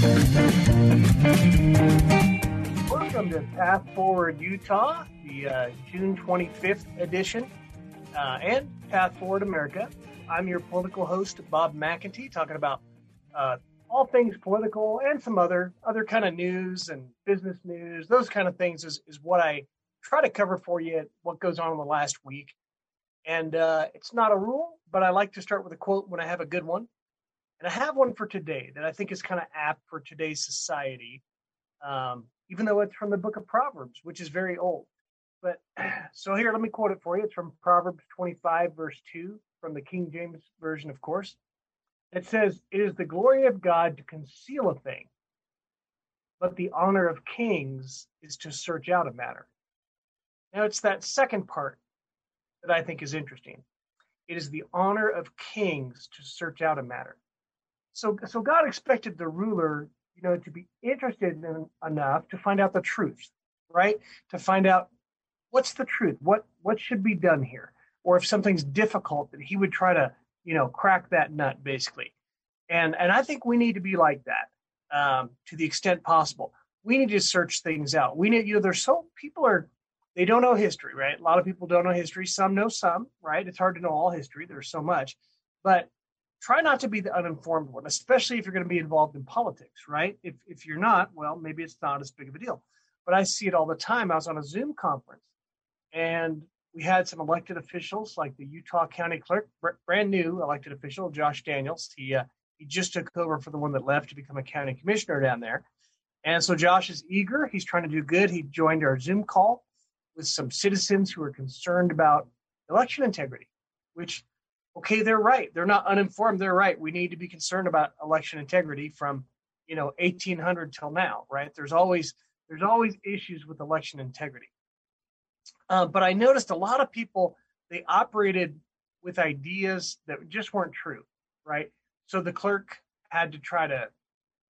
Welcome to Path Forward Utah, the uh, June 25th edition, uh, and Path Forward America. I'm your political host, Bob McEntee, talking about uh, all things political and some other other kind of news and business news. Those kind of things is, is what I try to cover for you. What goes on in the last week, and uh, it's not a rule, but I like to start with a quote when I have a good one. And I have one for today that I think is kind of apt for today's society, um, even though it's from the book of Proverbs, which is very old. But so here, let me quote it for you. It's from Proverbs 25, verse 2, from the King James Version, of course. It says, It is the glory of God to conceal a thing, but the honor of kings is to search out a matter. Now, it's that second part that I think is interesting. It is the honor of kings to search out a matter. So, so God expected the ruler, you know, to be interested in, enough to find out the truth, right? To find out what's the truth, what what should be done here, or if something's difficult, that he would try to, you know, crack that nut, basically. And and I think we need to be like that um, to the extent possible. We need to search things out. We need, you know, there's so people are they don't know history, right? A lot of people don't know history. Some know some, right? It's hard to know all history. There's so much, but try not to be the uninformed one, especially if you're going to be involved in politics, right? If, if you're not, well, maybe it's not as big of a deal. But I see it all the time. I was on a Zoom conference and we had some elected officials like the Utah County Clerk, brand new elected official, Josh Daniels. He, uh, he just took over for the one that left to become a county commissioner down there. And so Josh is eager. He's trying to do good. He joined our Zoom call with some citizens who are concerned about election integrity, which okay, they're right. They're not uninformed. They're right. We need to be concerned about election integrity from, you know, 1800 till now, right? There's always there's always issues with election integrity. Uh, but I noticed a lot of people they operated with ideas that just weren't true, right? So the clerk had to try to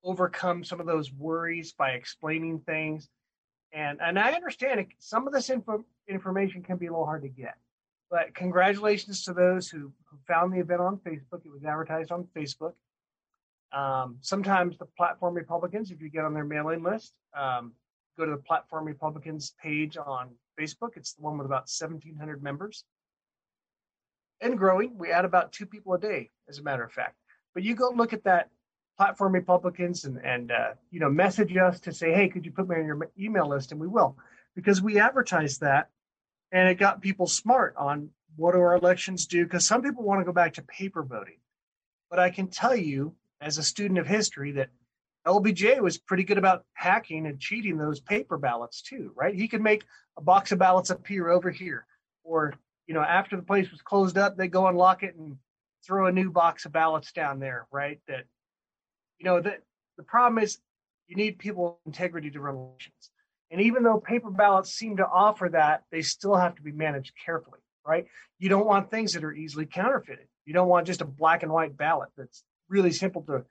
overcome some of those worries by explaining things. And and I understand some of this info, information can be a little hard to get. But congratulations to those who, who found the event on Facebook. It was advertised on Facebook. Um, sometimes the platform Republicans, if you get on their mailing list, um, go to the platform Republicans page on Facebook. It's the one with about 1,700 members and growing. We add about two people a day, as a matter of fact. But you go look at that platform Republicans and and uh, you know message us to say, hey, could you put me on your email list? And we will, because we advertise that and it got people smart on what do our elections do because some people want to go back to paper voting. But i can tell you as a student of history that lbj was pretty good about hacking and cheating those paper ballots too right? He could make a box of ballots appear over here or you know after the place was closed up they go unlock it and throw a new box of ballots down there right? That you know that the problem is you need people integrity to run elections and even though paper ballots seem to offer that, they still have to be managed carefully, right? You don't want things that are easily counterfeited. You don't want just a black and white ballot that's really simple to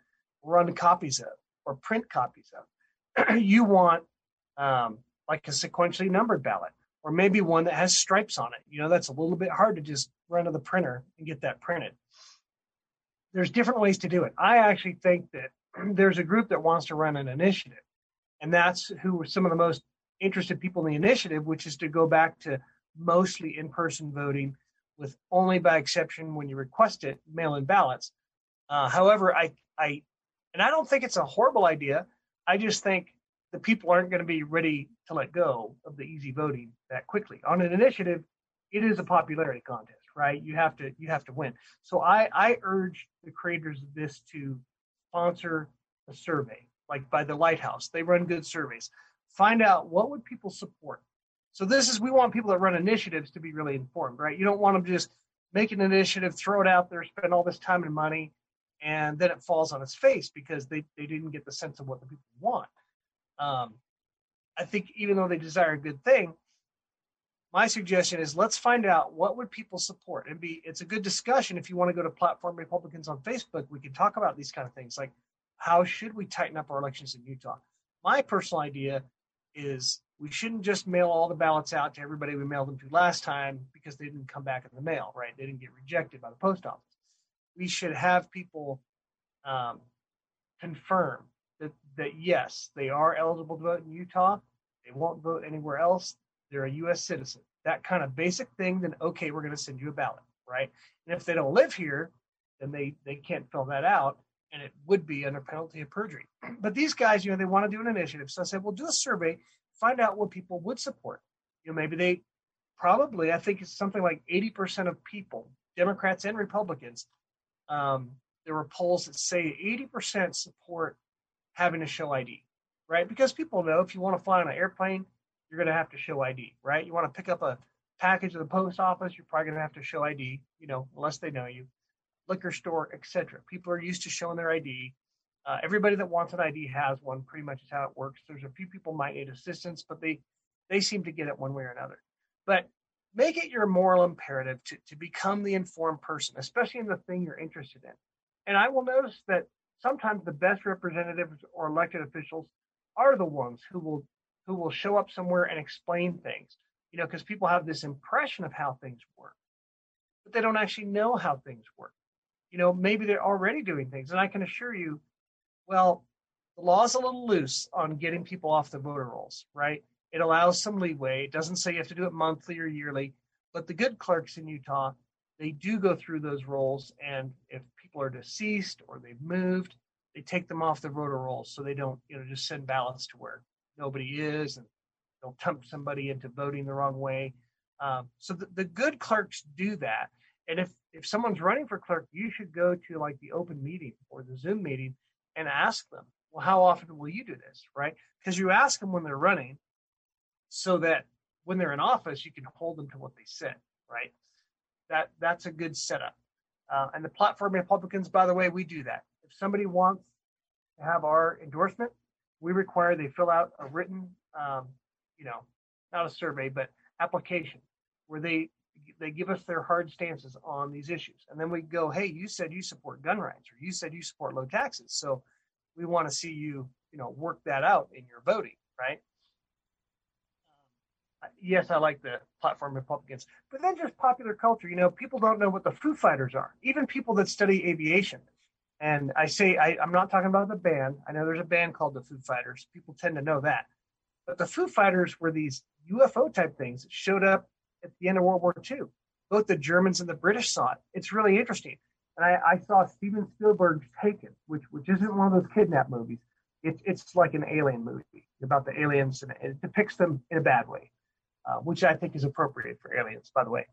run copies of or print copies of. you want um, like a sequentially numbered ballot or maybe one that has stripes on it. You know, that's a little bit hard to just run to the printer and get that printed. There's different ways to do it. I actually think that there's a group that wants to run an initiative and that's who some of the most interested people in the initiative, which is to go back to mostly in-person voting, with only by exception when you request it, mail-in ballots. Uh, however, I, I, and I don't think it's a horrible idea. I just think the people aren't going to be ready to let go of the easy voting that quickly. On an initiative, it is a popularity contest, right? You have to you have to win. So I I urge the creators of this to sponsor a survey like by the Lighthouse. They run good surveys. Find out what would people support. So this is we want people that run initiatives to be really informed, right? You don't want them to just make an initiative, throw it out there, spend all this time and money, and then it falls on its face because they, they didn't get the sense of what the people want. Um, I think even though they desire a good thing, my suggestion is let's find out what would people support and be it's a good discussion if you want to go to platform republicans on facebook we can talk about these kind of things like how should we tighten up our elections in Utah? My personal idea is we shouldn't just mail all the ballots out to everybody we mailed them to last time because they didn't come back in the mail, right? They didn't get rejected by the post office. We should have people um, confirm that that yes, they are eligible to vote in Utah. They won't vote anywhere else. They're a U.S. citizen. That kind of basic thing. Then okay, we're going to send you a ballot, right? And if they don't live here, then they they can't fill that out, and it would be under penalty of perjury. But these guys, you know, they want to do an initiative. So I said, well, do a survey, find out what people would support. You know, maybe they probably, I think it's something like 80% of people, Democrats and Republicans, um, there were polls that say 80% support having to show ID, right? Because people know if you want to fly on an airplane, you're going to have to show ID, right? You want to pick up a package at the post office, you're probably going to have to show ID, you know, unless they know you. Liquor store, etc. People are used to showing their ID. Uh, everybody that wants an ID has one. Pretty much is how it works. There's a few people might need assistance, but they they seem to get it one way or another. But make it your moral imperative to, to become the informed person, especially in the thing you're interested in. And I will notice that sometimes the best representatives or elected officials are the ones who will who will show up somewhere and explain things. You know, because people have this impression of how things work, but they don't actually know how things work. You know, maybe they're already doing things. And I can assure you, well, the law's a little loose on getting people off the voter rolls, right? It allows some leeway. It doesn't say you have to do it monthly or yearly, but the good clerks in Utah, they do go through those rolls. And if people are deceased or they've moved, they take them off the voter rolls so they don't, you know, just send ballots to where nobody is and they'll tempt somebody into voting the wrong way. Um, so the, the good clerks do that. And if if someone's running for clerk, you should go to like the open meeting or the Zoom meeting and ask them, well, how often will you do this, right? Because you ask them when they're running, so that when they're in office, you can hold them to what they said, right? That that's a good setup. Uh, and the platform Republicans, by the way, we do that. If somebody wants to have our endorsement, we require they fill out a written, um, you know, not a survey, but application where they they give us their hard stances on these issues, and then we go, hey, you said you support gun rights, or you said you support low taxes, so we want to see you, you know, work that out in your voting, right? Um, yes, I like the platform Republicans, but then just popular culture. You know, people don't know what the Foo Fighters are. Even people that study aviation. And I say I, I'm not talking about the band. I know there's a band called the Foo Fighters. People tend to know that. But the Foo Fighters were these UFO type things that showed up at the end of World War II. Both the Germans and the British saw it. It's really interesting. And I, I saw Steven Spielberg's Taken, which which isn't one of those kidnap movies. It's it's like an alien movie about the aliens, and it depicts them in a bad way uh, which I think is appropriate for aliens, by the way.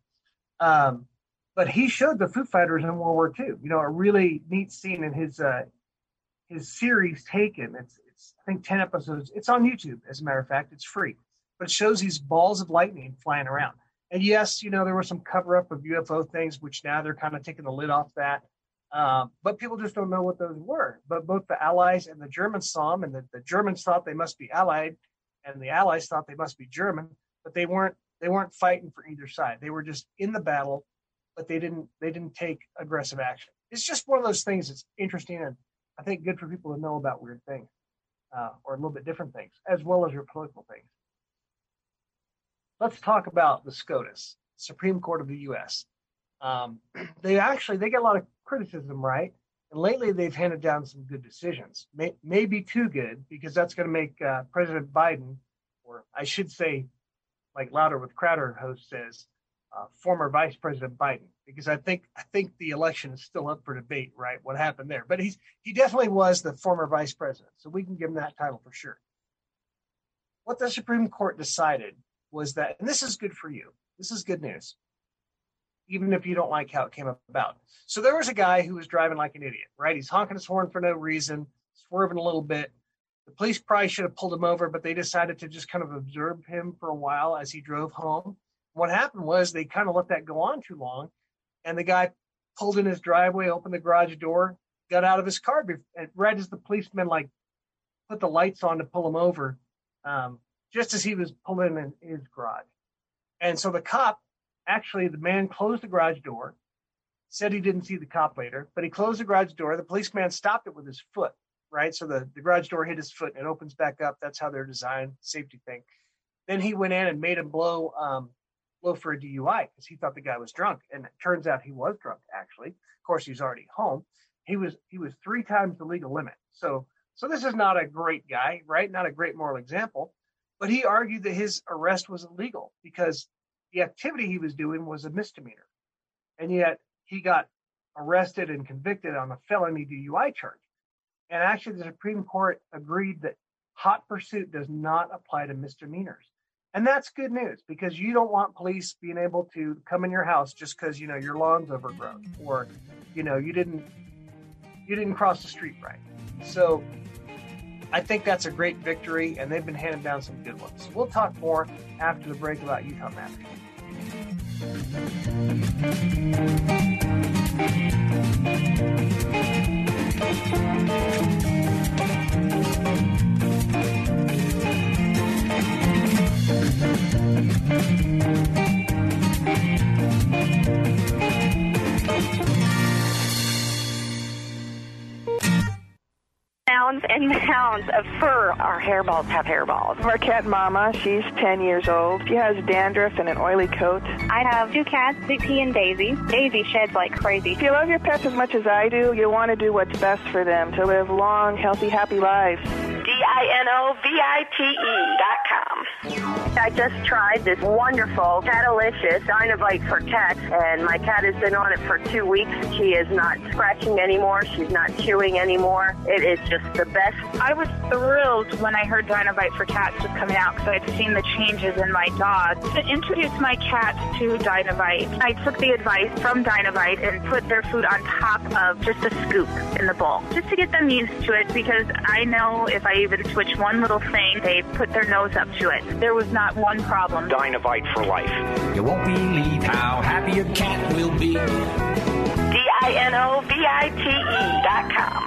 Um, but he showed the Foo Fighters in World War II. You know, a really neat scene in his uh, his series Taken. It's it's I think ten episodes. It's on YouTube, as a matter of fact. It's free, but it shows these balls of lightning flying around. And yes, you know there was some cover up of UFO things, which now they're kind of taking the lid off that. Uh, but people just don't know what those were. But both the Allies and the Germans saw them, and the, the Germans thought they must be Allied, and the Allies thought they must be German but they weren't they weren't fighting for either side. They were just in the battle, but they didn't they didn't take aggressive action. It's just one of those things that's interesting and I think good for people to know about weird things uh, or a little bit different things, as well as your political things. Let's talk about the SCOTUS, Supreme Court of the U.S. Um, they actually they get a lot of criticism, right? And lately they've handed down some good decisions. May, maybe too good because that's going to make uh, President Biden, or I should say like Louder with Crowder host says, uh, former Vice President Biden, because I think I think the election is still up for debate, right? What happened there? But he's he definitely was the former Vice President, so we can give him that title for sure. What the Supreme Court decided was that, and this is good for you. This is good news, even if you don't like how it came about. So there was a guy who was driving like an idiot, right? He's honking his horn for no reason, swerving a little bit, the police probably should have pulled him over, but they decided to just kind of observe him for a while as he drove home. What happened was they kind of let that go on too long, and the guy pulled in his driveway, opened the garage door, got out of his car, and right as the policeman like put the lights on to pull him over, um, just as he was pulling in his garage. And so the cop, actually, the man closed the garage door, said he didn't see the cop later, but he closed the garage door. The policeman stopped it with his foot right? So the, the garage door hit his foot and it opens back up. That's how they're designed, safety thing. Then he went in and made him blow um, blow for a DUI because he thought the guy was drunk, and it turns out he was drunk. Actually, of course, he's already home. He was he was three times the legal limit. So So this is not a great guy, right? Not a great moral example. But he argued that his arrest was illegal because the activity he was doing was a misdemeanor. And yet he got arrested and convicted on a felony DUI charge. And actually, the Supreme Court agreed that hot pursuit does not apply to misdemeanors. And that's good news because you don't want police being able to come in your house just because you know your lawn's overgrown or you know you didn't you didn't cross the street right. So I think that's a great victory, and they've been handing down some good ones. We'll talk more after the break about Utah matters. Mounds of fur. Our hairballs have hairballs. Marquette Mama, she's 10 years old. She has dandruff and an oily coat. I have two cats, Zippy and Daisy. Daisy sheds like crazy. If you love your pets as much as I do, you want to do what's best for them to live long, healthy, happy lives. D-I-N-O-V-I-T-E dot com. I just tried this wonderful Catalicious Dinovite for cats, and my cat has been on it for two weeks. She is not scratching anymore. She's not chewing anymore. It is just the best. I was thrilled when I heard Dinovite for cats was coming out because I'd seen the changes in my dog. To introduce my cats to Dinovite, I took the advice from Dinovite and put their food on top of just a scoop in the bowl, just to get them used to it because I know if I even switch one little thing, they put their nose up to it. There was not one problem. Dinovite for life. You won't believe how happy your cat will be. D-I-N-O-V-I-T-E dot com.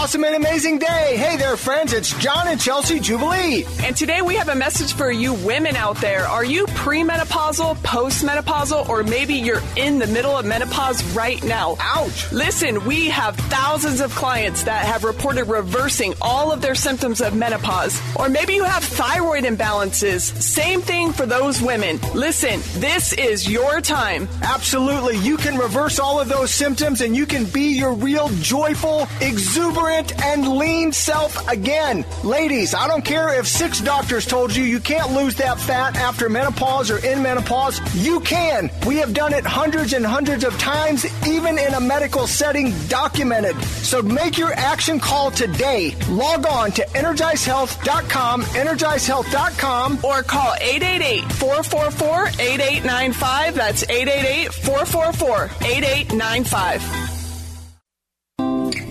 Awesome and amazing day. Hey there, friends. It's John and Chelsea Jubilee. And today we have a message for you women out there. Are you premenopausal, postmenopausal, or maybe you're in the middle of menopause right now? Ouch. Listen, we have thousands of clients that have reported reversing all of their symptoms of menopause. Or maybe you have thyroid imbalances. Same thing for those women. Listen, this is your time. Absolutely. You can reverse all of those symptoms and you can be your real joyful, exuberant, and lean self again. Ladies, I don't care if six doctors told you you can't lose that fat after menopause or in menopause. You can. We have done it hundreds and hundreds of times, even in a medical setting, documented. So make your action call today. Log on to energizehealth.com, energizehealth.com, or call 888-444-8895. That's 888-444-8895.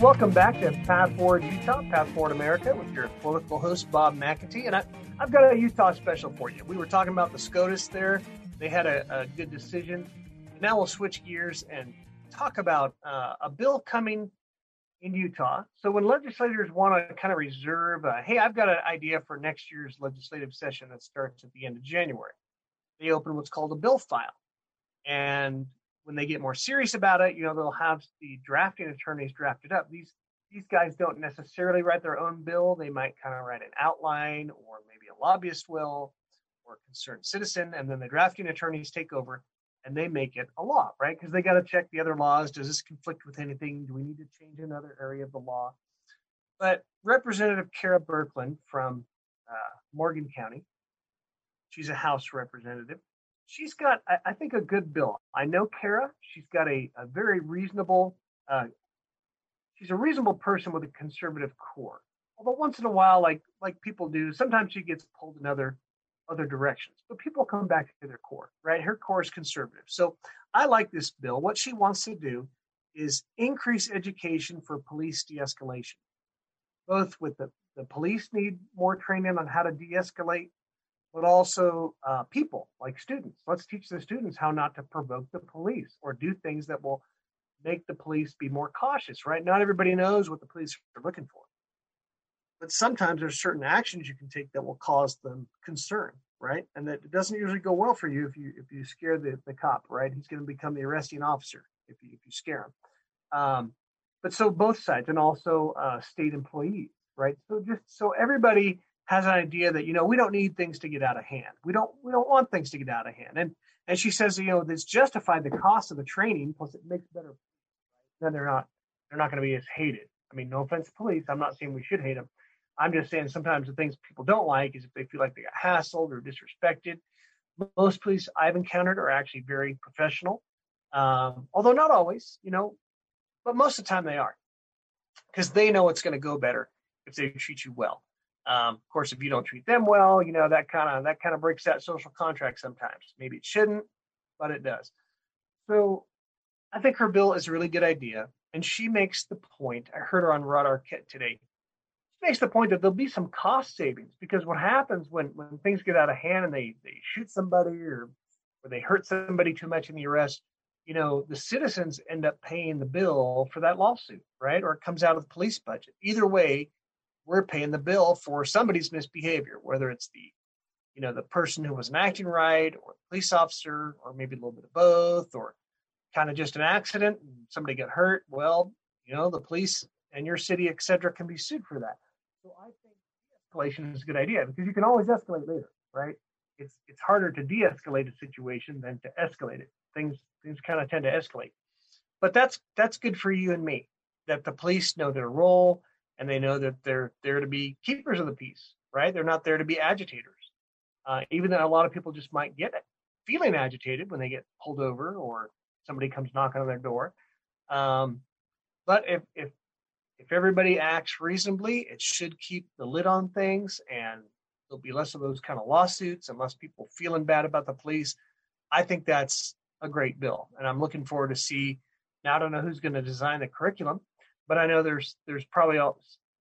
Welcome back to Path Forward Utah, Path Forward America, with your political host Bob McEntee, and I, have got a Utah special for you. We were talking about the SCOTUS there; they had a, a good decision. Now we'll switch gears and talk about uh, a bill coming in Utah. So when legislators want to kind of reserve, uh, hey, I've got an idea for next year's legislative session that starts at the end of January, they open what's called a bill file, and when they get more serious about it, you know, they'll have the drafting attorneys draft it up. These these guys don't necessarily write their own bill. They might kind of write an outline, or maybe a lobbyist will, or a concerned citizen, and then the drafting attorneys take over and they make it a law, right? Because they got to check the other laws. Does this conflict with anything? Do we need to change another area of the law? But Representative Kera Birkeland from uh, Morgan County, she's a House representative she's got, I, I think, a good bill. I know Kera. She's got a, a very reasonable. Uh, she's a reasonable person with a conservative core. Although once in a while, like like people do, sometimes she gets pulled in other other directions. But people come back to their core, right? Her core is conservative. So I like this bill. What she wants to do is increase education for police de-escalation. Both with the, the police need more training on how to de-escalate, but also uh, people like students. Let's teach the students how not to provoke the police or do things that will make the police be more cautious, right? Not everybody knows what the police are looking for. But sometimes there's certain actions you can take that will cause them concern right? And that it doesn't usually go well for you if you if you scare the, the cop right? He's going to become the arresting officer if you if you scare him. Um, but so both sides and also uh, state employees right? So just so everybody has an idea that you know we don't need things to get out of hand we don't we don't want things to get out of hand and and she says you know this justified the cost of the training plus it makes better then they're not they're not going to be as hated i mean no offense to police i'm not saying we should hate them I'm just saying sometimes the things people don't like is if they feel like they got hassled or disrespected. Most police I've encountered are actually very professional, um, although not always, you know, but most of the time they are because they know it's going to go better if they treat you well. Um, of course, if you don't treat them well, you know that kind of that kind of breaks that social contract sometimes. Maybe it shouldn't, but it does. So, I think her bill is a really good idea, and she makes the point. I heard her on Rod Arquette today She makes the point that there'll be some cost savings because what happens when when things get out of hand and they they shoot somebody or or they hurt somebody too much in the arrest you know the citizens end up paying the bill for that lawsuit right or it comes out of the police budget either way we're paying the bill for somebody's misbehavior whether it's the you know the person who wasn't acting right or the police officer or maybe a little bit of both or kind of just an accident and somebody got hurt well you know the police and your city et cetera can be sued for that so I think de-escalation is a good idea because you can always escalate later, right? It's it's harder to de-escalate a situation than to escalate it. Things things kind of tend to escalate. But that's that's good for you and me. That the police know their role and they know that they're there to be keepers of the peace, right? They're not there to be agitators. Uh, even though a lot of people just might get feeling agitated when they get pulled over or somebody comes knocking on their door. Um, but if if if everybody acts reasonably, it should keep the lid on things and there'll be less of those kind of lawsuits and less people feeling bad about the police. I think that's a great bill. And I'm looking forward to see now I don't know who's going to design the curriculum, but I know there's there's probably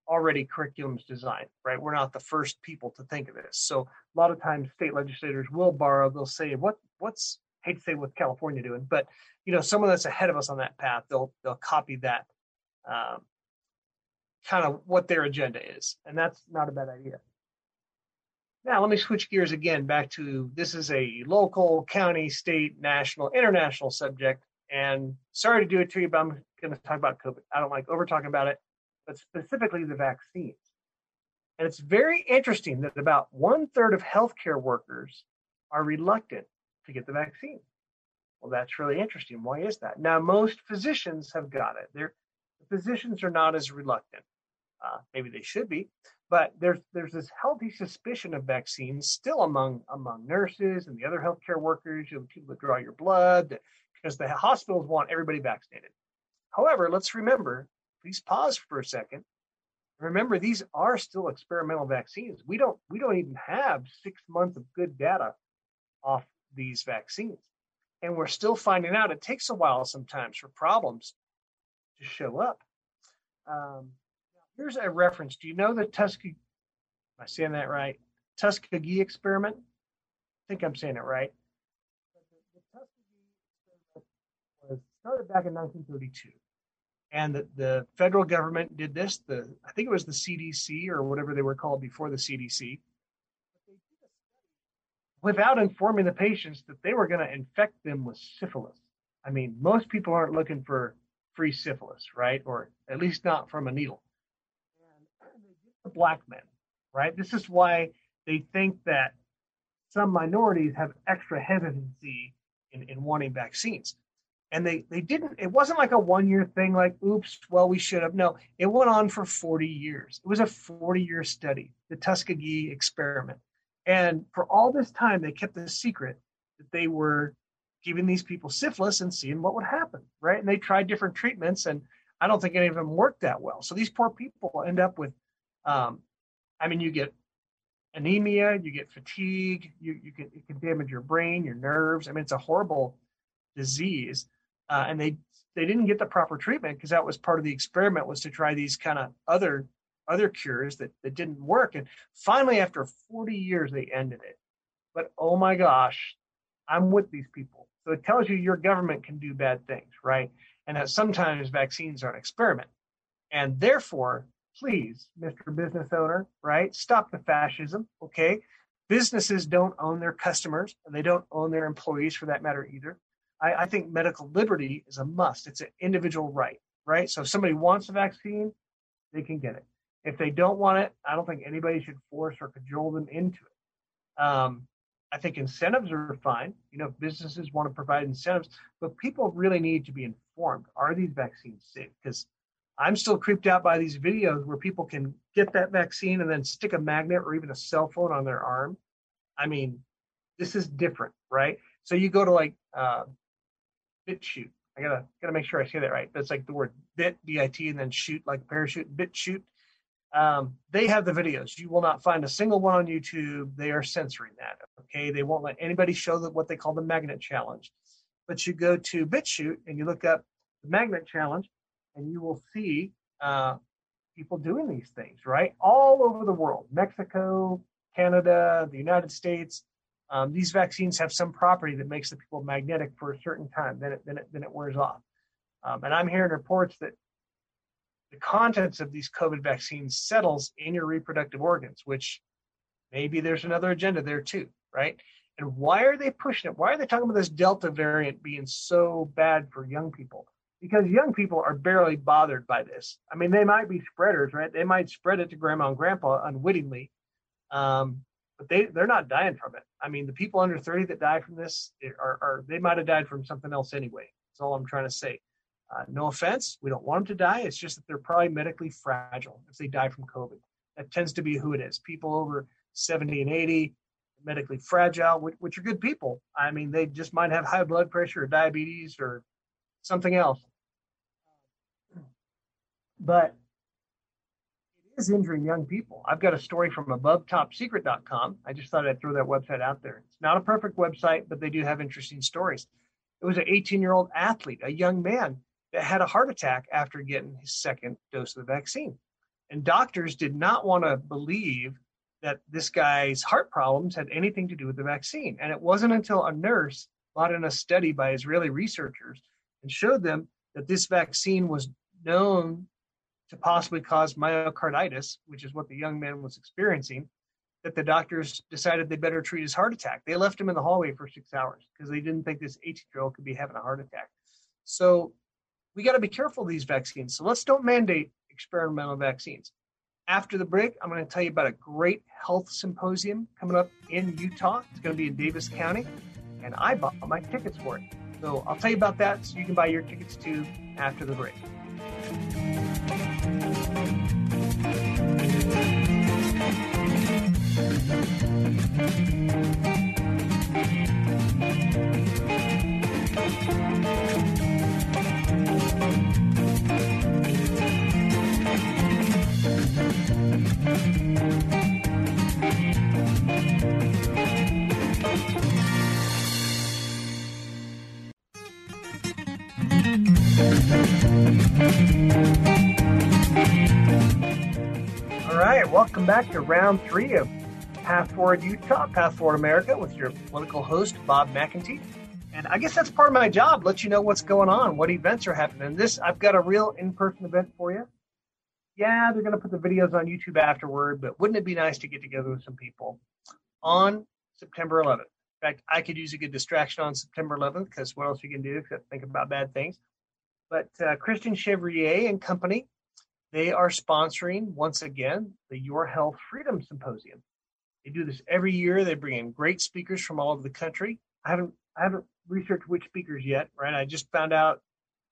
already curriculums designed, right? We're not the first people to think of this. So a lot of times state legislators will borrow, they'll say, what what's hate to say what California doing, but you know, someone that's ahead of us on that path, they'll they'll copy that um, kind of what their agenda is. And that's not a bad idea. Now, let me switch gears again back to this is a local, county, state, national, international subject. And sorry to do it to you, but I'm going to talk about COVID. I don't like over talking about it, but specifically the vaccines. And it's very interesting that about one third of healthcare workers are reluctant to get the vaccine. Well, that's really interesting. Why is that? Now, most physicians have got it. They're, the physicians are not as reluctant. Uh, maybe they should be, but there's there's this healthy suspicion of vaccines still among among nurses and the other healthcare workers, you know, people that draw your blood, because the hospitals want everybody vaccinated. However, let's remember, please pause for a second. Remember, these are still experimental vaccines. We don't we don't even have six months of good data off these vaccines, and we're still finding out. It takes a while sometimes for problems to show up. Um, Here's a reference. Do you know the Tuskegee? Am I saying that right? Tuskegee experiment. I think I'm saying it right. The, Tuskegee experiment was started back in 1932, and the, the federal government did this. The I think it was the CDC or whatever they were called before the CDC. Without informing the patients that they were going to infect them with syphilis. I mean, most people aren't looking for free syphilis, right? Or at least not from a needle And the black men, right? This is why they think that some minorities have extra hesitancy in, in wanting vaccines. And they, they didn't, it wasn't like a one year thing, like, oops, well, we should have. No, it went on for 40 years. It was a 40 year study, the Tuskegee experiment. And for all this time, they kept the secret that they were giving these people syphilis and seeing what would happen, right? And they tried different treatments, and I don't think any of them worked that well. So these poor people end up with, um, I mean, you get anemia, you get fatigue, you you can it can damage your brain, your nerves. I mean, it's a horrible disease, uh, and they they didn't get the proper treatment because that was part of the experiment was to try these kind of other other cures that that didn't work, and finally, after 40 years, they ended it. But oh my gosh, I'm with these people. So it tells you your government can do bad things, right? And that sometimes vaccines are an experiment. And therefore, please, Mr. Business Owner, right? Stop the fascism, okay? Businesses don't own their customers, and they don't own their employees for that matter either. I, I think medical liberty is a must. It's an individual right, right? So if somebody wants a vaccine, they can get it. If they don't want it, I don't think anybody should force or cajole them into it. Um, I think incentives are fine. You know, businesses want to provide incentives, but people really need to be informed. Are these vaccines safe? Because I'm still creeped out by these videos where people can get that vaccine and then stick a magnet or even a cell phone on their arm. I mean, this is different, right? So you go to like uh, BitChute. I gotta gotta make sure I say that right. That's like the word bit, B-I-T, and then shoot like parachute, BitChute. Um, they have the videos. You will not find a single one on YouTube. They are censoring that. Okay, they won't let anybody show the, what they call the magnet challenge. But you go to BitChute and you look up the magnet challenge, and you will see uh, people doing these things right all over the world. Mexico, Canada, the United States. Um, these vaccines have some property that makes the people magnetic for a certain time. Then it then it then it wears off. Um, and I'm hearing reports that the contents of these COVID vaccines settles in your reproductive organs, which maybe there's another agenda there too, right? And why are they pushing it? Why are they talking about this Delta variant being so bad for young people? Because young people are barely bothered by this. I mean, they might be spreaders, right? They might spread it to grandma and grandpa unwittingly, um, but they they're not dying from it. I mean, the people under 30 that die from this are, are they might have died from something else anyway. That's all I'm trying to say. Uh, no offense, we don't want them to die. It's just that they're probably medically fragile if they die from COVID. That tends to be who it is. People over 70 and 80, medically fragile, which, which are good people. I mean, they just might have high blood pressure or diabetes or something else. But is injuring young people. I've got a story from abovetopsecret.com. I just thought I'd throw that website out there. It's not a perfect website, but they do have interesting stories. It was an 18 year old athlete, a young man that had a heart attack after getting his second dose of the vaccine. And doctors did not want to believe that this guy's heart problems had anything to do with the vaccine. And it wasn't until a nurse brought in a study by Israeli researchers and showed them that this vaccine was known to possibly cause myocarditis, which is what the young man was experiencing, that the doctors decided they better treat his heart attack. They left him in the hallway for six hours because they didn't think this 18 year old could be having a heart attack. So we got to be careful of these vaccines. So let's don't mandate experimental vaccines. After the break, I'm going to tell you about a great health symposium coming up in Utah. It's going to be in Davis County, and I bought my tickets for it. So I'll tell you about that so you can buy your tickets too after the break. All right, welcome back to round three of Path Forward Utah, Path Forward America with your political host, Bob McEntee. And I guess that's part of my job, let you know what's going on, what events are happening. This, I've got a real in person event for you. Yeah, they're going to put the videos on YouTube afterward, but wouldn't it be nice to get together with some people on September 11th? In fact, I could use a good distraction on September 11th because what else you can do except think about bad things. But uh, Kristen Chevrier and company, they are sponsoring once again the Your Health Freedom Symposium. They do this every year. They bring in great speakers from all over the country. I haven't I haven't researched which speakers yet, right? I just found out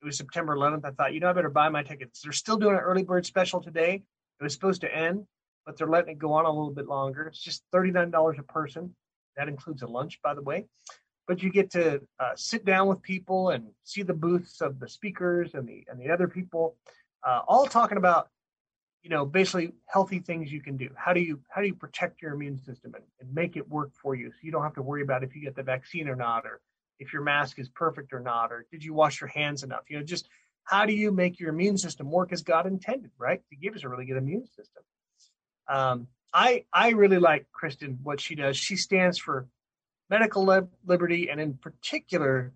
it was September 11th. I thought, you know, I better buy my tickets. They're still doing an early bird special today. It was supposed to end, but they're letting it go on a little bit longer. It's just $39 a person. That includes a lunch, by the way. but you get to uh, sit down with people and see the booths of the speakers and the and the other people, uh, all talking about you know basically healthy things you can do. How do you how do you protect your immune system and, and make it work for you so you don't have to worry about if you get the vaccine or not or if your mask is perfect or not or did you wash your hands enough? You know just how do you make your immune system work as god intended right? To give us a really good immune system. Um, i i really like kristen what she does. She stands for medical liberty and in particular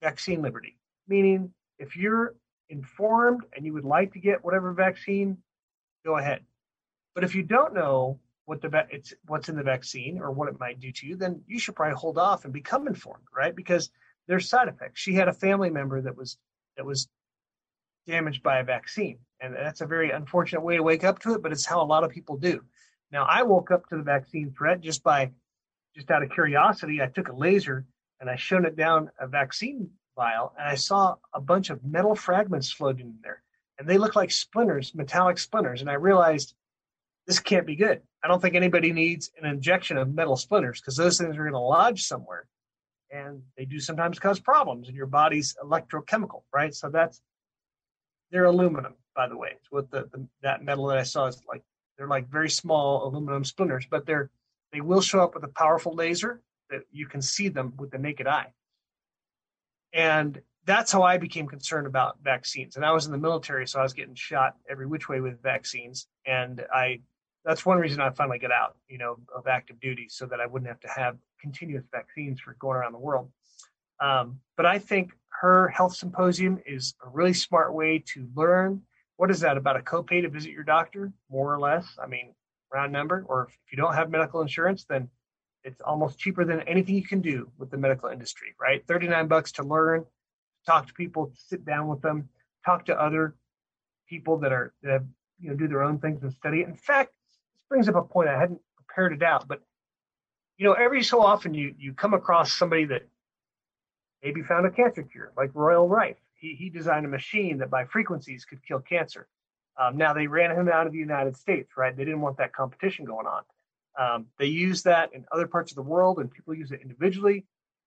vaccine liberty. Meaning if you're informed and you would like to get whatever vaccine go ahead. But if you don't know what the it's what's in the vaccine or what it might do to you then you should probably hold off and become informed right? Because there's side effects. She had a family member that was that was damaged by a vaccine and that's a very unfortunate way to wake up to it but it's how a lot of people do. Now i woke up to the vaccine threat just by just out of curiosity, I took a laser and I shone it down a vaccine vial, and I saw a bunch of metal fragments floating in there, and they look like splinters, metallic splinters, and I realized this can't be good. I don't think anybody needs an injection of metal splinters because those things are going to lodge somewhere, and they do sometimes cause problems in your body's electrochemical, right? So that's they're aluminum, by the way. It's what the, the that metal that I saw is like. They're like very small aluminum splinters, but they're they will show up with a powerful laser that you can see them with the naked eye. And that's how I became concerned about vaccines. And I was in the military, so I was getting shot every which way with vaccines. And I that's one reason I finally got out, you know, of active duty so that I wouldn't have to have continuous vaccines for going around the world. Um, but I think her health symposium is a really smart way to learn. What is that about a copay to visit your doctor, more or less? I mean, round number, or if you don't have medical insurance, then it's almost cheaper than anything you can do with the medical industry, right? 39 bucks to learn, talk to people, sit down with them, talk to other people that are that have, you know do their own things and study. In fact, this brings up a point I hadn't prepared it out, but you know, every so often you you come across somebody that maybe found a cancer cure, like Royal Rife. He he designed a machine that by frequencies could kill cancer. Um, now they ran him out of the United States, right? They didn't want that competition going on. Um, they use that in other parts of the world, and people use it individually.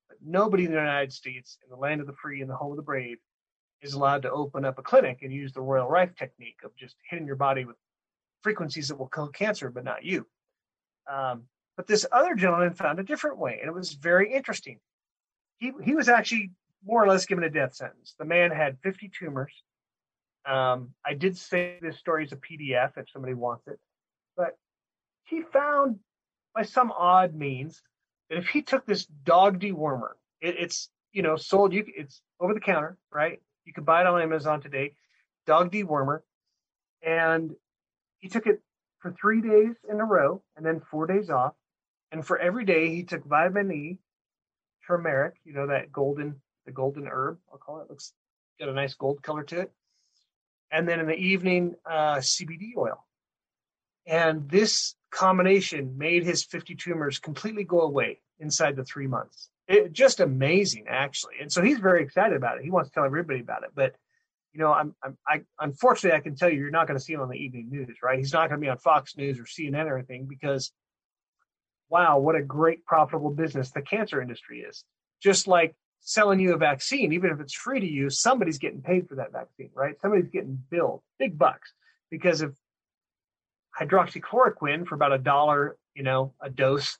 But nobody in the United States, in the land of the free and the home of the brave, is allowed to open up a clinic and use the Royal Rife technique of just hitting your body with frequencies that will kill cancer, but not you. Um, but this other gentleman found a different way, and it was very interesting. He he was actually more or less given a death sentence. The man had 50 tumors. Um, I did say this story is a PDF if somebody wants it, but he found by some odd means that if he took this dog dewormer, it, it's you know sold you it's over the counter, right? You can buy it on Amazon today, dog dewormer, and he took it for three days in a row and then four days off, and for every day he took vitamin E, turmeric, you know that golden the golden herb I'll call it looks got a nice gold color to it and then in the evening, uh, CBD oil. And this combination made his 50 tumors completely go away inside the three months. It, just amazing, actually. And so he's very excited about it. He wants to tell everybody about it. But you know, I'm, I'm I unfortunately I can tell you, you're not going to see him on the evening news, right? He's not going to be on Fox News or CNN or anything because, wow, what a great profitable business the cancer industry is. Just like selling you a vaccine, even if it's free to you, somebody's getting paid for that vaccine, right? Somebody's getting billed big bucks because of hydroxychloroquine for about a dollar, you know, a dose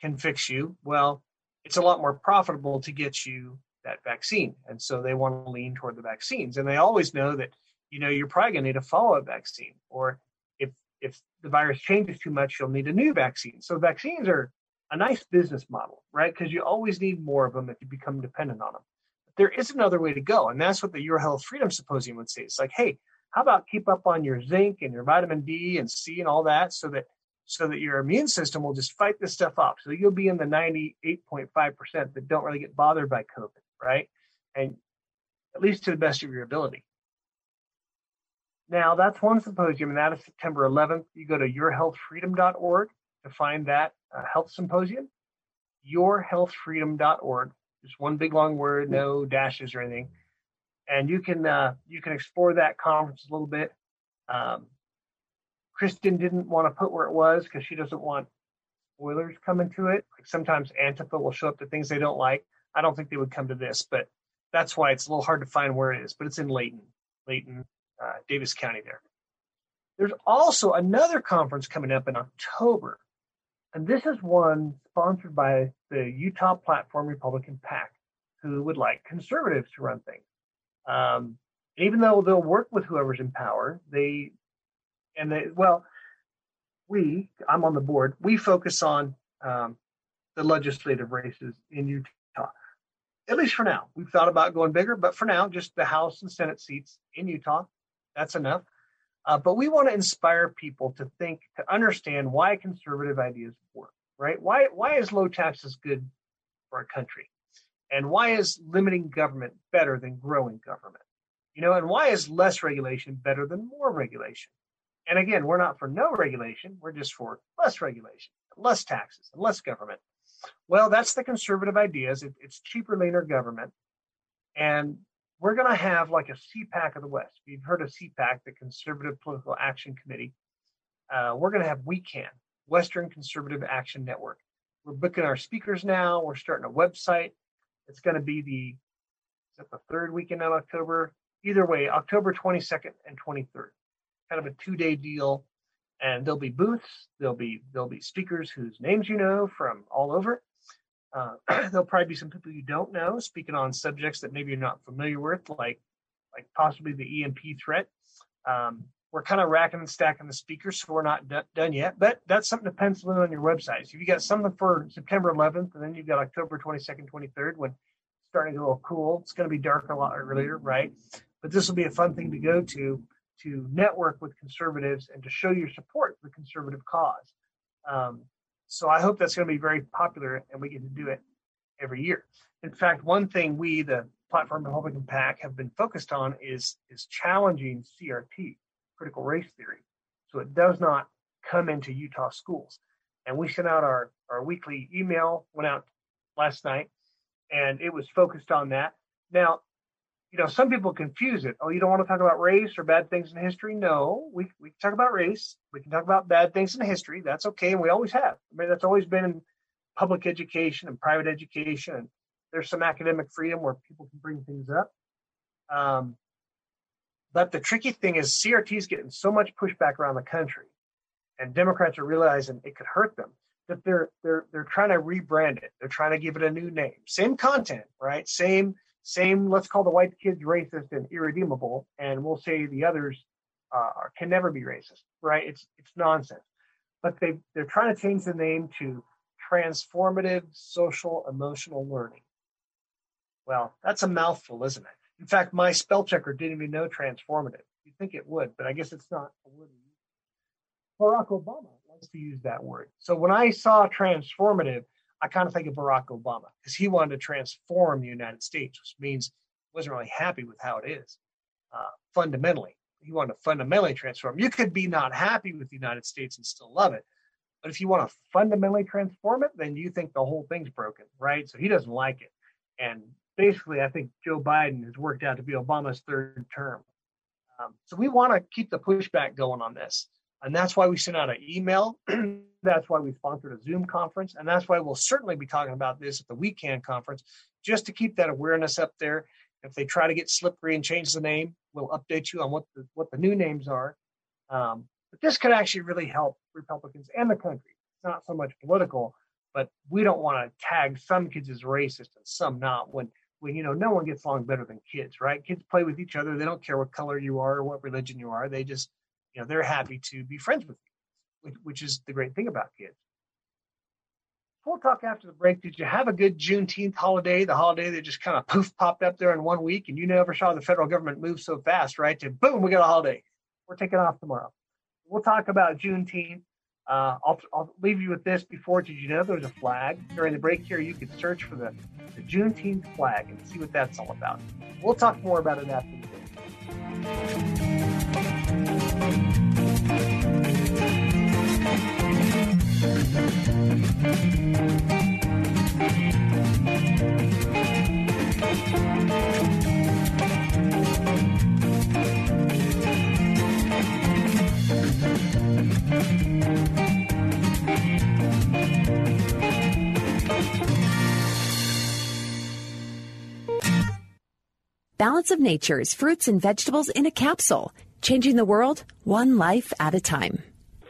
can fix you. Well, it's a lot more profitable to get you that vaccine. And so they want to lean toward the vaccines. And they always know that, you know, you're probably going to need a follow-up vaccine. Or if if the virus changes too much, you'll need a new vaccine. So vaccines are a nice business model, right? Because you always need more of them if you become dependent on them. But there is another way to go, and that's what the Your Health Freedom Symposium would say. It's like, hey, how about keep up on your zinc and your vitamin D and C and all that, so that so that your immune system will just fight this stuff off. So you'll be in the 98.5% that don't really get bothered by COVID, right? And at least to the best of your ability. Now, that's one symposium, and that is September 11th. You go to yourhealthfreedom.org to find that uh, health symposium, yourhealthfreedom.org. Just one big long word, no dashes or anything. And you can uh, you can explore that conference a little bit. Um, Kristen didn't want to put where it was because she doesn't want spoilers coming to it. Like sometimes Antifa will show up to things they don't like. I don't think they would come to this, but that's why it's a little hard to find where it is. But it's in Layton, Layton, uh, Davis County there. There's also another conference coming up in October, and this is one sponsored by the Utah Platform Republican PAC, who would like conservatives to run things. Um, even though they'll work with whoever's in power, they and they well, we I'm on the board. We focus on um, the legislative races in Utah, at least for now. We've thought about going bigger, but for now, just the House and Senate seats in Utah. That's enough. Uh, but we want to inspire people to think, to understand why conservative ideas work, right? Why why is low taxes good for a country, and why is limiting government better than growing government? You know, and why is less regulation better than more regulation? And again, we're not for no regulation; we're just for less regulation, less taxes, and less government. Well, that's the conservative ideas. It, it's cheaper, leaner government, and we're going to have like a CPAC of the West. You've heard of CPAC, the Conservative Political Action Committee. Uh, we're going to have WECAN, Western Conservative Action Network. We're booking our speakers now. We're starting a website. It's going to be the is that the third weekend in October? Either way, October 22nd and 23rd. Kind of a two-day deal. And there'll be booths. There'll be there'll be speakers whose names you know from all over. Uh, there'll probably be some people you don't know speaking on subjects that maybe you're not familiar with, like like possibly the EMP threat. Um, we're kind of racking and stacking the speakers, so we're not d- done yet. But that's something to pencil in on your website. So if you got something for September 11th, and then you've got October 22nd, 23rd, when it's starting to get a little cool. It's going to be dark a lot earlier, right? But this will be a fun thing to go to to network with conservatives and to show your support for the conservative cause. Um, so I hope that's going to be very popular and we get to do it every year. In fact, one thing we, the Platform Republican PAC, have been focused on is, is challenging CRT, critical race theory, so it does not come into Utah schools. And we sent out our, our weekly email, went out last night, and it was focused on that. Now, you know, some people confuse it. Oh, you don't want to talk about race or bad things in history? No, we, we can talk about race. We can talk about bad things in history. That's okay. And we always have. I mean, that's always been in public education and private education. There's some academic freedom where people can bring things up. Um, but the tricky thing is CRT is getting so much pushback around the country, and Democrats are realizing it could hurt them that they're they're they're trying to rebrand it. They're trying to give it a new name. Same content, right? Same same, let's call the white kids racist and irredeemable, and we'll say the others uh, can never be racist, right? It's it's nonsense. But they they're trying to change the name to transformative social emotional learning. Well, that's a mouthful, isn't it? In fact, my spell checker didn't even know transformative. You think it would, but I guess it's not. Barack Obama likes to use that word. So when I saw transformative, I kind of think of Barack Obama because he wanted to transform the United States, which means he wasn't really happy with how it is uh, fundamentally. He wanted to fundamentally transform. You could be not happy with the United States and still love it. But if you want to fundamentally transform it, then you think the whole thing's broken, right? So he doesn't like it. And basically, I think Joe Biden has worked out to be Obama's third term. Um, so we want to keep the pushback going on this. And that's why we sent out an email. that's why we sponsored a Zoom conference. And that's why we'll certainly be talking about this at the weekend conference, just to keep that awareness up there. If they try to get slippery and change the name, we'll update you on what the, what the new names are. Um, but this could actually really help Republicans and the country. It's not so much political, but we don't want to tag some kids as racist and some not when when you know no one gets along better than kids, right? Kids play with each other. They don't care what color you are or what religion you are. They just you know they're happy to be friends with you, which is the great thing about kids. We'll talk after the break. Did you have a good Juneteenth holiday? The holiday that just kind of poof popped up there in one week, and you never saw the federal government move so fast, right? To boom, we got a holiday. We're taking off tomorrow. We'll talk about Juneteenth. Uh, I'll, I'll, leave you with this before. Did you know there's a flag? During the break here, you could search for the, the Juneteenth flag and see what that's all about. We'll talk more about it after the break. Balance of Nature's fruits and vegetables in a capsule, changing the world one life at a time.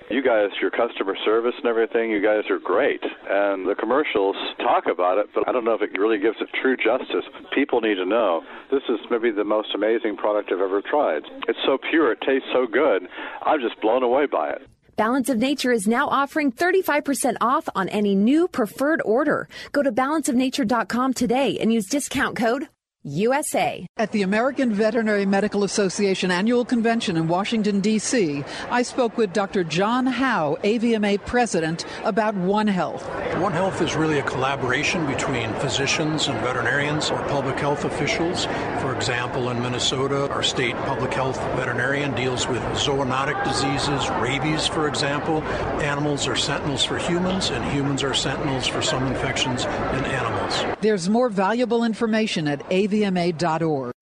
You guys, your customer service and everything, you guys are great. And the commercials talk about it, but I don't know if it really gives it true justice. People need to know. This is maybe the most amazing product I've ever tried. It's so pure, it tastes so good. I'm just blown away by it. Balance of Nature is now offering 35% off on any new preferred order. Go to balanceofnature.com today and use discount code USA. At the American Veterinary Medical Association annual convention in Washington, D.C., I spoke with Dr. John Howe, AVMA president, about One Health. One Health is really a collaboration between physicians and veterinarians or public health officials. For example, in Minnesota, our state public health veterinarian deals with zoonotic diseases, rabies, for example. Animals are sentinels for humans, and humans are sentinels for some infections in animals. There's more valuable information at AVMA vma.org.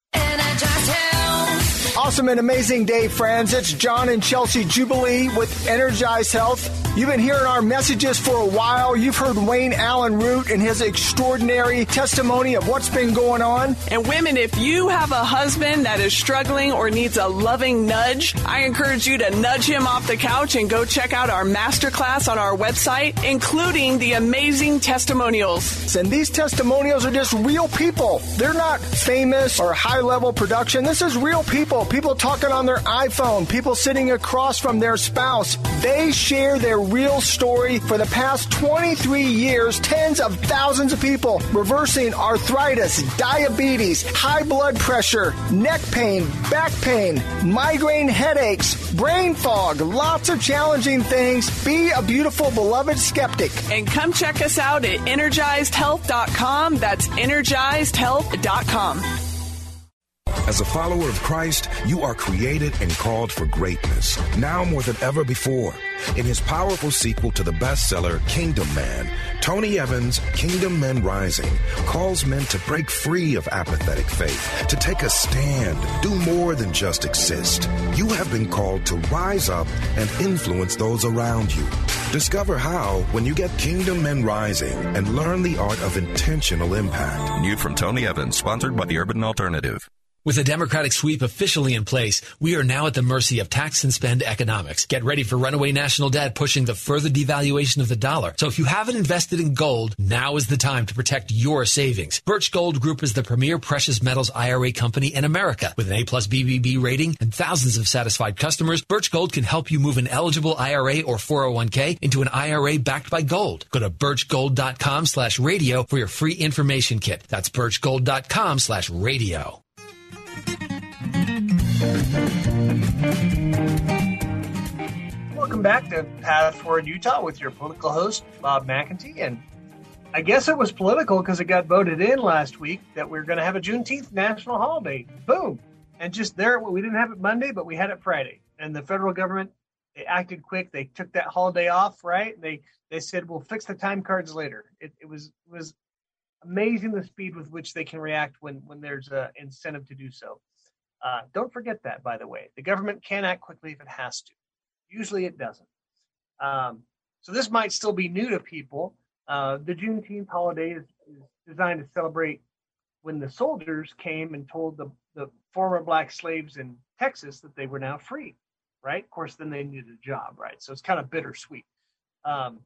Awesome and amazing day, friends. It's John and Chelsea Jubilee with Energized Health. You've been hearing our messages for a while. You've heard Wayne Allyn Root and his extraordinary testimony of what's been going on. And women, if you have a husband that is struggling or needs a loving nudge, I encourage you to nudge him off the couch and go check out our masterclass on our website, including the amazing testimonials. And these testimonials are just real people. They're not famous or high level production. This is real people. People talking on their iPhone, people sitting across from their spouse. They share their real story for the past 23 years, tens of thousands of people reversing arthritis, diabetes, high blood pressure, neck pain, back pain, migraine headaches, brain fog, lots of challenging things. Be a beautiful, beloved skeptic. And come check us out at energizedhealth.com. That's energizedhealth.com. As a follower of Christ, you are created and called for greatness, now more than ever before. In his powerful sequel to the bestseller Kingdom Man, Tony Evans' Kingdom Men Rising calls men to break free of apathetic faith, to take a stand, do more than just exist. You have been called to rise up and influence those around you. Discover how when you get Kingdom Men Rising and learn the art of intentional impact. New from Tony Evans, sponsored by the Urban Alternative. With a Democratic sweep officially in place, we are now at the mercy of tax and spend economics. Get ready for runaway national debt pushing the further devaluation of the dollar. So if you haven't invested in gold, now is the time to protect your savings. Birch Gold Group is the premier precious metals IRA company in America. With an A plus BBB rating and thousands of satisfied customers, Birch Gold can help you move an eligible IRA or 401k into an IRA backed by gold. Go to birchgold.com slash radio for your free information kit. That's birchgold.com slash radio. Welcome back to Path Forward Utah with your political host, Bob McEntee. And I guess it was political because it got voted in last week that we are going to have a Juneteenth national holiday. Boom. And just there, we didn't have it Monday, but we had it Friday. And the federal government, they acted quick. They took that holiday off, right? They they said, we'll fix the time cards later. It, it was it was amazing the speed with which they can react when when there's an incentive to do so. Uh, don't forget that, by the way. The government can act quickly if it has to. Usually it doesn't. Um, so this might still be new to people. Uh, the Juneteenth holiday is, is, designed to celebrate when the soldiers came and told the, the former black slaves in Texas that they were now free, right? Of course, then they needed a job, right? So it's kind of bittersweet. Um,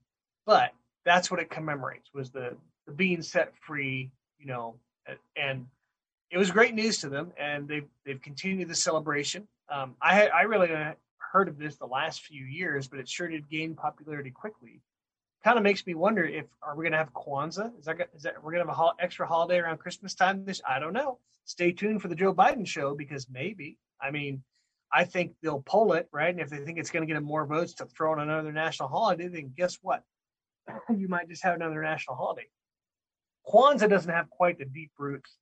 but that's what it commemorates was the, the being set free, you know, and it was great news to them, and they've they've continued the celebration. Um, I I really heard of this the last few years, but it sure did gain popularity quickly. Kind of makes me wonder if are we going to have Kwanzaa? Is that is that we're going to have a ho- extra holiday around Christmas time? This I don't know. Stay tuned for the Joe Biden show because maybe. I mean, I think they'll pull it right, and if they think it's going to get more votes to throw in another national holiday, then guess what? you might just have another national holiday. Kwanzaa doesn't have quite the deep roots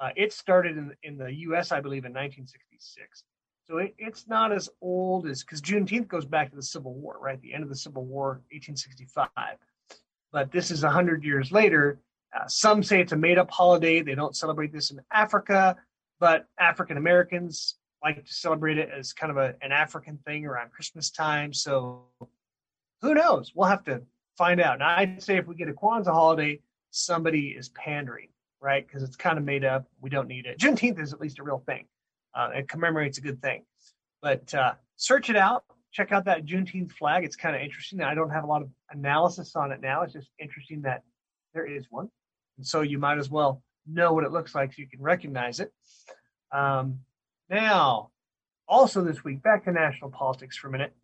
uh, it started in, in the U.S., I believe, in 1966. So it, it's not as old as because Juneteenth goes back to the Civil War, right? The end of the Civil War, 1865. But this is 100 years later. Uh, some say it's a made up holiday. They don't celebrate this in Africa, but African Americans like to celebrate it as kind of a, an African thing around Christmas time. So who knows? We'll have to find out. Now, I'd say if we get a Kwanzaa holiday, somebody is pandering right? Because it's kind of made up. We don't need it. Juneteenth is at least a real thing. Uh, it commemorates a good thing. But uh, search it out. Check out that Juneteenth flag. It's kind of interesting. I don't have a lot of analysis on it now. It's just interesting that there is one. And so you might as well know what it looks like so you can recognize it. Um, now, also this week, back to national politics for a minute.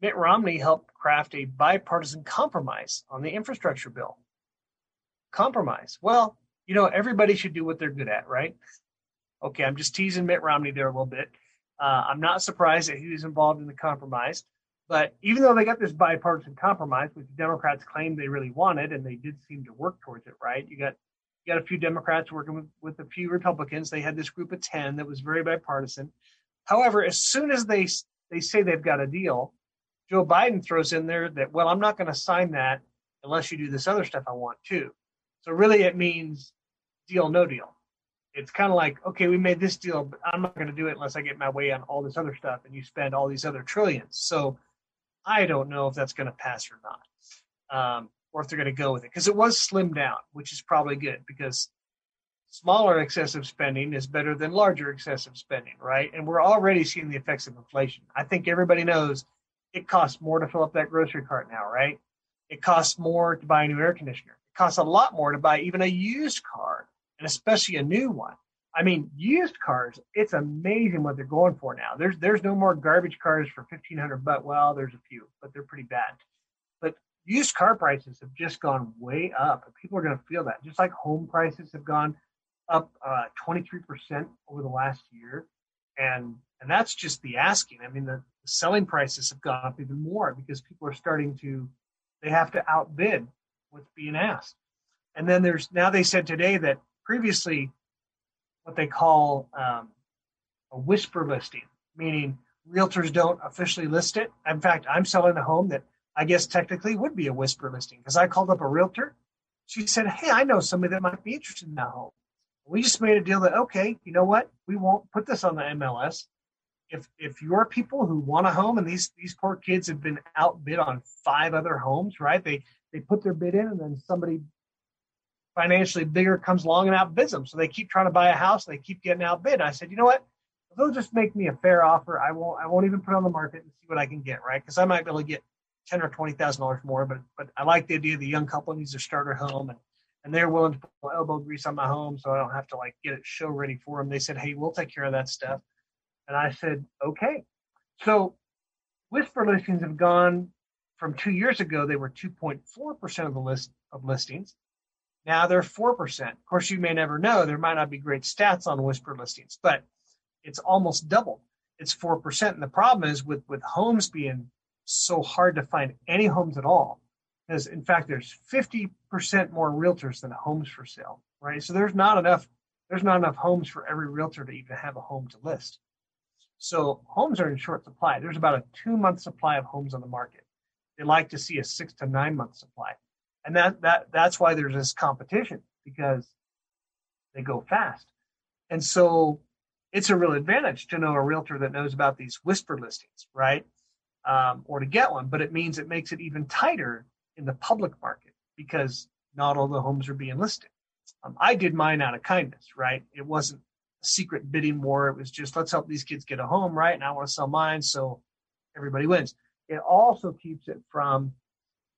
Mitt Romney helped craft a bipartisan compromise on the infrastructure bill. Compromise. Well, you know, everybody should do what they're good at, right? Okay, I'm just teasing Mitt Romney there a little bit. Uh, I'm not surprised that he was involved in the compromise. But even though they got this bipartisan compromise, which the Democrats claimed they really wanted, and they did seem to work towards it, right? You got you got a few Democrats working with, with a few Republicans. They had this group of ten that was very bipartisan. However, as soon as they they say they've got a deal, Joe Biden throws in there that well, I'm not going to sign that unless you do this other stuff I want too. So really, it means deal no deal. It's kind of like okay, we made this deal, but I'm not going to do it unless I get my way on all this other stuff, and you spend all these other trillions. So I don't know if that's going to pass or not, um, or if they're going to go with it because it was slimmed down, which is probably good because smaller excessive spending is better than larger excessive spending, right? And we're already seeing the effects of inflation. I think everybody knows it costs more to fill up that grocery cart now, right? It costs more to buy a new air conditioner. Costs a lot more to buy even a used car, and especially a new one. I mean, used cars, it's amazing what they're going for now. There's there's no more garbage cars for fifteen hundred but well, there's a few, but they're pretty bad. But used car prices have just gone way up, and people are going to feel that. Just like home prices have gone up uh, 23% over the last year, and and that's just the asking. I mean, the, the selling prices have gone up even more because people are starting to they have to outbid what's being asked. And then there's now they said today that previously what they call um, a whisper listing, meaning realtors don't officially list it. In fact, I'm selling a home that I guess technically would be a whisper listing because I called up a realtor. She said, Hey, I know somebody that might be interested in that home. We just made a deal that, okay, you know what? We won't put this on the MLS. If if you're people who want a home and these these poor kids have been outbid on five other homes, right? They they put their bid in and then somebody financially bigger comes along and outbids them. So they keep trying to buy a house and they keep getting outbid. I said, you know what? If they'll just make me a fair offer, I won't I won't even put on the market and see what I can get, right? Because I might be able to get ten or twenty thousand dollars more, but but I like the idea the young couple needs a starter home and and they're willing to put elbow grease on my home so I don't have to like get it show ready for them. They said, Hey, we'll take care of that stuff. And I said, Okay. So whisper listings have gone from two years ago, they were 2.4% of the list of listings now they're 4%. Of course, you may never know. There might not be great stats on whisper listings, but it's almost double. It's 4%. And the problem is with, with homes being so hard to find any homes at all, because in fact, there's 50% more realtors than homes for sale, right? So there's not enough, there's not enough homes for every realtor to even have a home to list. So homes are in short supply. There's about a two month supply of homes on the market. They like to see a six to nine month supply. And that that that's why there's this competition because they go fast. And so it's a real advantage to know a realtor that knows about these whisper listings right? Um, or to get one but it means it makes it even tighter in the public market because not all the homes are being listed. Um, i did mine out of kindness right? It wasn't secret bidding war it was just let's help these kids get a home right and i want to sell mine so everybody wins it also keeps it from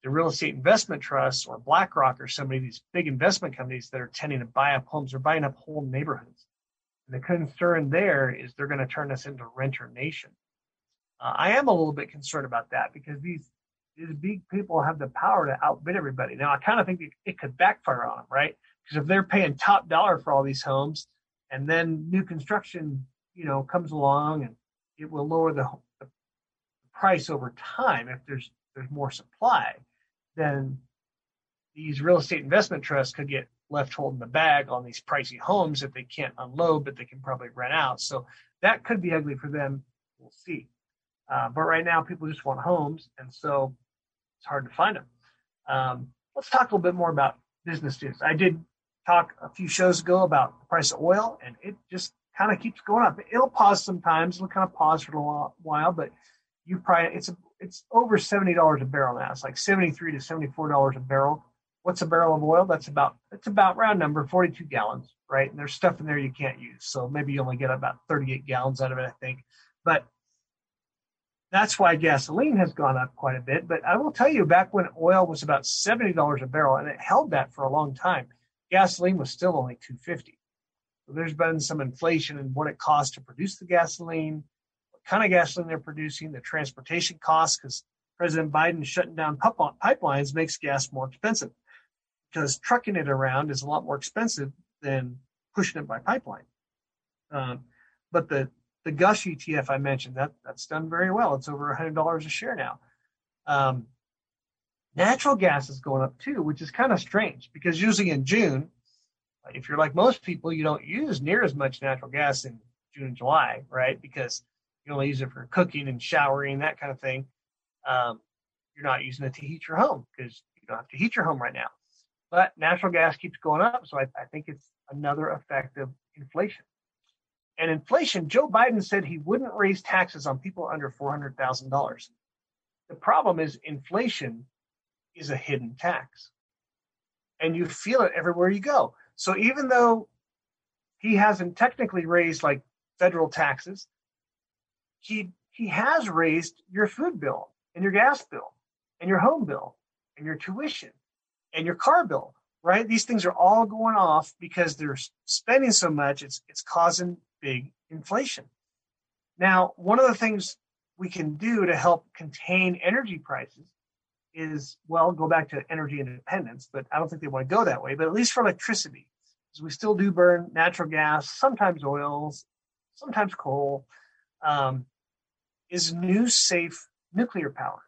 the real estate investment trusts or BlackRock or some of these big investment companies that are tending to buy up homes or buying up whole neighborhoods. And the concern there is they're going to turn us into renter nation. Uh, I am a little bit concerned about that because these these big people have the power to outbid everybody. Now, I kind of think it, it could backfire on them, right? Because if they're paying top dollar for all these homes, and then new construction, you know, comes along and it will lower the, the price over time if there's there's more supply then these real estate investment trusts could get left holding the bag on these pricey homes that they can't unload, but they can probably rent out. So that could be ugly for them. We'll see. Uh, but right now, people just want homes, and so it's hard to find them. Um, let's talk a little bit more about business deals. I did talk a few shows ago about the price of oil, and it just kind of keeps going up. It'll pause sometimes. It'll kind of pause for a while, but you probably it's a it's over seventy dollars a barrel now. It's like seventy three to seventy four dollars a barrel what's a barrel of oil? That's about it's about round number 42 gallons, right? And there's stuff in there you can't use, so maybe you only get about 38 gallons out of it, I think. But that's why gasoline has gone up quite a bit. But I will tell you, back when oil was about seventy dollars a barrel, and it held that for a long time, gasoline was still only two fifty. So there's been some inflation in what it costs to produce the gasoline, what kind of gasoline they're producing, the transportation costs, because President Biden shutting down pipelines makes gas more expensive because trucking it around is a lot more expensive than pushing it by pipeline. Um, but the the Gush ETF I mentioned that that's done very well. It's over hundred dollars a share now. Um, natural gas is going up too, which is kind of strange because usually in June, if you're like most people, you don't use near as much natural gas in June and July, right? Because you only use it for cooking and showering, that kind of thing. Um, you're not using it to heat your home because you don't have to heat your home right now. But natural gas keeps going up, so I, I think it's another effect of inflation. And inflation, Joe Biden said he wouldn't raise taxes on people under $400,000. The problem is inflation is a hidden tax. And you feel it everywhere you go. So even though he hasn't technically raised like federal taxes, he he has raised your food bill and your gas bill and your home bill and your tuition and your car bill, right? These things are all going off because they're spending so much. It's it's causing big inflation. Now, one of the things we can do to help contain energy prices is, well, go back to energy independence, but I don't think they want to go that way. But at least for electricity, because we still do burn natural gas, sometimes oils, sometimes coal, um, is new safe nuclear power.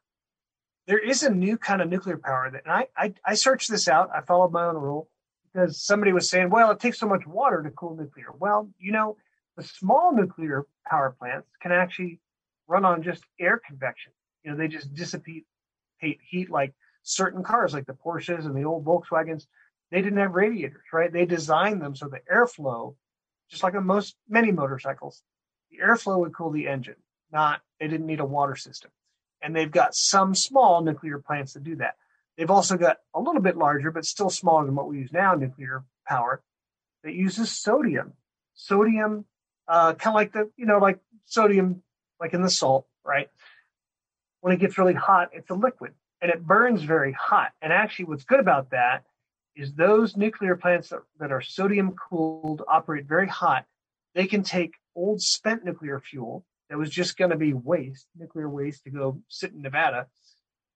There is a new kind of nuclear power that, and I, I, I searched this out. I followed my own rule because somebody was saying, well, it takes so much water to cool nuclear. Well, you know, the small nuclear power plants can actually run on just air convection. You know, they just dissipate heat like certain cars, like the Porsches and the old Volkswagens. They didn't have radiators, right? They designed them so the airflow, just like on most many motorcycles, the airflow would cool the engine. Not they didn't need a water system. And they've got some small nuclear plants that do that. They've also got a little bit larger, but still smaller than what we use now, nuclear power that uses sodium. Sodium uh, kind of like the you know like sodium like in the salt right when it gets really hot it's a liquid and it burns very hot. And actually what's good about that is those nuclear plants that, that are sodium cooled operate very hot they can take old spent nuclear fuel that was just going to be waste nuclear waste to go sit in nevada.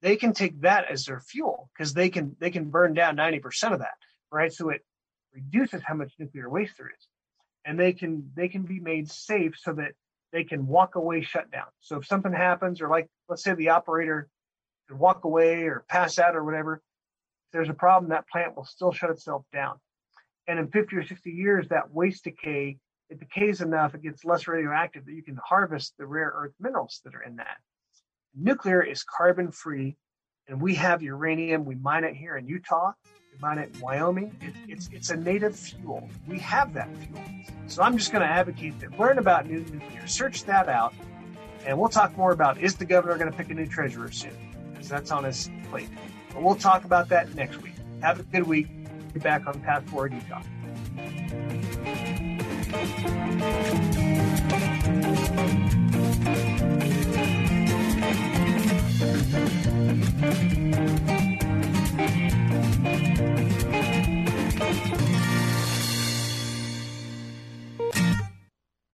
They can take that as their fuel because they can they can burn down 90% of that right? So it reduces how much nuclear waste there is. And they can they can be made safe so that they can walk away shut down. So if something happens, or like let's say the operator could walk away or pass out or whatever, if there's a problem, that plant will still shut itself down. And in 50 or 60 years, that waste decay, it decays enough, it gets less radioactive that you can harvest the rare earth minerals that are in that. Nuclear is carbon free, and we have uranium. We mine it here in Utah Mine in Wyoming. It, it's it's a native fuel. We have that fuel. So I'm just going to advocate that learn about new nuclear. Search that out, and we'll talk more about is the governor going to pick a new treasurer soon? Because that's on his plate. But we'll talk about that next week. Have a good week. Be back on Path Forward Utah.